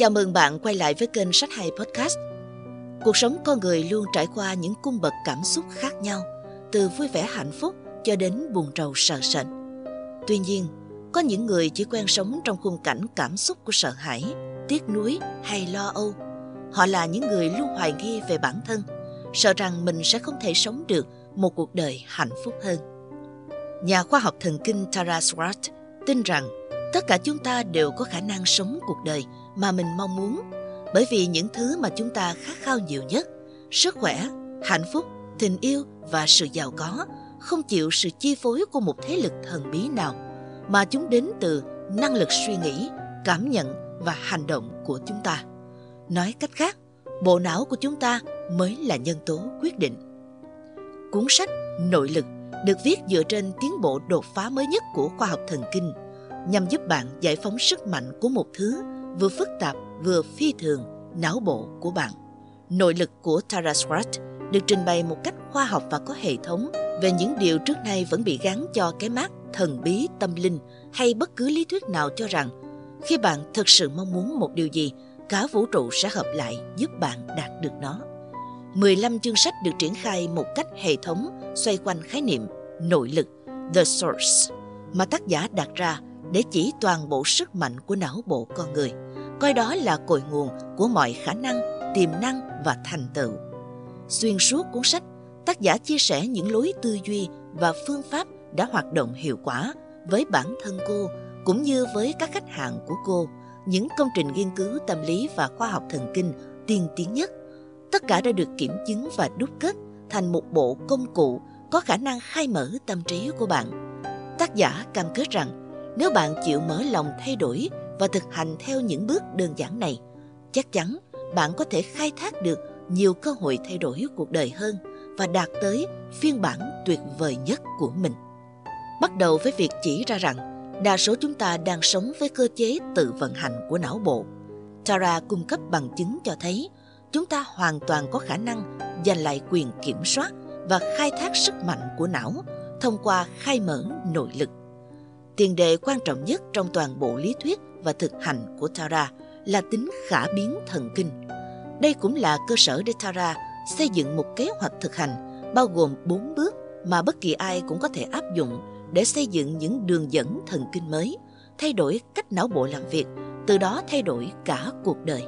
Chào mừng bạn quay lại với kênh Sách Hay Podcast. Cuộc sống con người luôn trải qua những cung bậc cảm xúc khác nhau, từ vui vẻ hạnh phúc cho đến buồn rầu sợ sệt. Tuy nhiên, có những người chỉ quen sống trong khung cảnh cảm xúc của sợ hãi, tiếc nuối hay lo âu. Họ là những người luôn hoài nghi về bản thân, sợ rằng mình sẽ không thể sống được một cuộc đời hạnh phúc hơn. Nhà khoa học thần kinh Tara Swart tin rằng tất cả chúng ta đều có khả năng sống cuộc đời mà mình mong muốn, bởi vì những thứ mà chúng ta khát khao nhiều nhất, sức khỏe, hạnh phúc, tình yêu và sự giàu có, không chịu sự chi phối của một thế lực thần bí nào, mà chúng đến từ năng lực suy nghĩ, cảm nhận và hành động của chúng ta. Nói cách khác, bộ não của chúng ta mới là nhân tố quyết định. Cuốn sách nội lực được viết dựa trên tiến bộ đột phá mới nhất của khoa học thần kinh nhằm giúp bạn giải phóng sức mạnh của một thứ vừa phức tạp vừa phi thường não bộ của bạn. Nội lực của Tara Swart được trình bày một cách khoa học và có hệ thống về những điều trước nay vẫn bị gắn cho cái mát thần bí tâm linh hay bất cứ lý thuyết nào cho rằng khi bạn thực sự mong muốn một điều gì, cả vũ trụ sẽ hợp lại giúp bạn đạt được nó. 15 chương sách được triển khai một cách hệ thống xoay quanh khái niệm nội lực, the source, mà tác giả đặt ra để chỉ toàn bộ sức mạnh của não bộ con người, coi đó là cội nguồn của mọi khả năng, tiềm năng và thành tựu. Xuyên suốt cuốn sách, tác giả chia sẻ những lối tư duy và phương pháp đã hoạt động hiệu quả với bản thân cô cũng như với các khách hàng của cô, những công trình nghiên cứu tâm lý và khoa học thần kinh tiên tiến nhất. Tất cả đã được kiểm chứng và đúc kết thành một bộ công cụ có khả năng khai mở tâm trí của bạn. Tác giả cam kết rằng nếu bạn chịu mở lòng thay đổi và thực hành theo những bước đơn giản này, chắc chắn bạn có thể khai thác được nhiều cơ hội thay đổi cuộc đời hơn và đạt tới phiên bản tuyệt vời nhất của mình. Bắt đầu với việc chỉ ra rằng đa số chúng ta đang sống với cơ chế tự vận hành của não bộ. Tara cung cấp bằng chứng cho thấy chúng ta hoàn toàn có khả năng giành lại quyền kiểm soát và khai thác sức mạnh của não thông qua khai mở nội lực tiền đề quan trọng nhất trong toàn bộ lý thuyết và thực hành của Tara là tính khả biến thần kinh. Đây cũng là cơ sở để Tara xây dựng một kế hoạch thực hành bao gồm 4 bước mà bất kỳ ai cũng có thể áp dụng để xây dựng những đường dẫn thần kinh mới, thay đổi cách não bộ làm việc, từ đó thay đổi cả cuộc đời.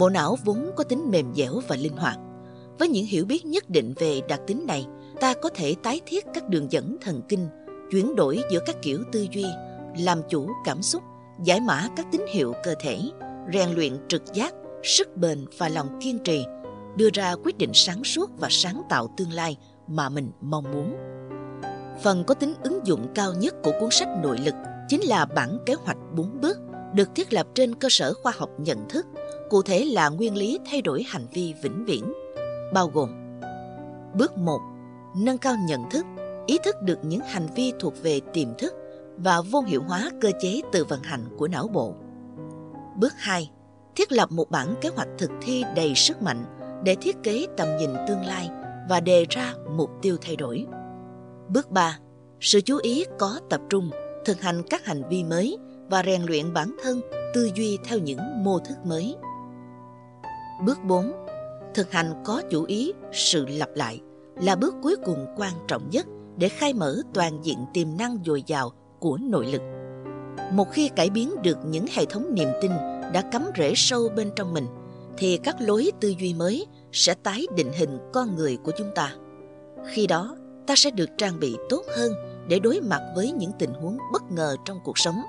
Bộ não vốn có tính mềm dẻo và linh hoạt. Với những hiểu biết nhất định về đặc tính này, ta có thể tái thiết các đường dẫn thần kinh chuyển đổi giữa các kiểu tư duy, làm chủ cảm xúc, giải mã các tín hiệu cơ thể, rèn luyện trực giác, sức bền và lòng kiên trì, đưa ra quyết định sáng suốt và sáng tạo tương lai mà mình mong muốn. Phần có tính ứng dụng cao nhất của cuốn sách nội lực chính là bản kế hoạch 4 bước được thiết lập trên cơ sở khoa học nhận thức, cụ thể là nguyên lý thay đổi hành vi vĩnh viễn, bao gồm Bước 1. Nâng cao nhận thức ý thức được những hành vi thuộc về tiềm thức và vô hiệu hóa cơ chế tự vận hành của não bộ. Bước 2. Thiết lập một bản kế hoạch thực thi đầy sức mạnh để thiết kế tầm nhìn tương lai và đề ra mục tiêu thay đổi. Bước 3. Sự chú ý có tập trung, thực hành các hành vi mới và rèn luyện bản thân tư duy theo những mô thức mới. Bước 4. Thực hành có chủ ý sự lặp lại là bước cuối cùng quan trọng nhất để khai mở toàn diện tiềm năng dồi dào của nội lực. Một khi cải biến được những hệ thống niềm tin đã cắm rễ sâu bên trong mình, thì các lối tư duy mới sẽ tái định hình con người của chúng ta. Khi đó, ta sẽ được trang bị tốt hơn để đối mặt với những tình huống bất ngờ trong cuộc sống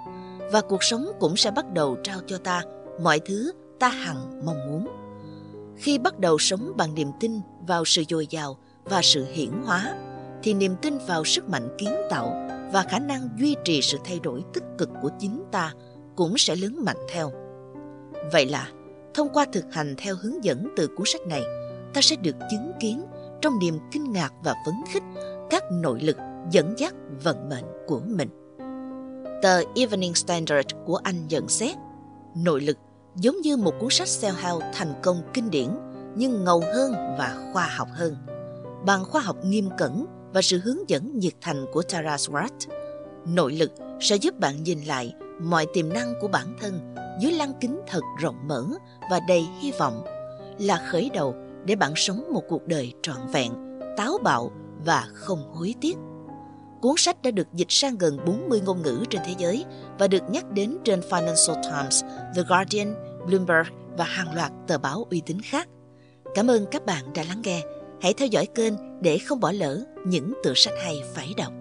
và cuộc sống cũng sẽ bắt đầu trao cho ta mọi thứ ta hằng mong muốn. Khi bắt đầu sống bằng niềm tin vào sự dồi dào và sự hiển hóa thì niềm tin vào sức mạnh kiến tạo và khả năng duy trì sự thay đổi tích cực của chính ta cũng sẽ lớn mạnh theo. Vậy là, thông qua thực hành theo hướng dẫn từ cuốn sách này, ta sẽ được chứng kiến trong niềm kinh ngạc và phấn khích các nội lực dẫn dắt vận mệnh của mình. Tờ Evening Standard của Anh nhận xét, nội lực giống như một cuốn sách self-help thành công kinh điển nhưng ngầu hơn và khoa học hơn. Bằng khoa học nghiêm cẩn và sự hướng dẫn nhiệt thành của Tara Swart. Nội lực sẽ giúp bạn nhìn lại mọi tiềm năng của bản thân dưới lăng kính thật rộng mở và đầy hy vọng là khởi đầu để bạn sống một cuộc đời trọn vẹn, táo bạo và không hối tiếc. Cuốn sách đã được dịch sang gần 40 ngôn ngữ trên thế giới và được nhắc đến trên Financial Times, The Guardian, Bloomberg và hàng loạt tờ báo uy tín khác. Cảm ơn các bạn đã lắng nghe. Hãy theo dõi kênh để không bỏ lỡ những tựa sách hay phải đọc.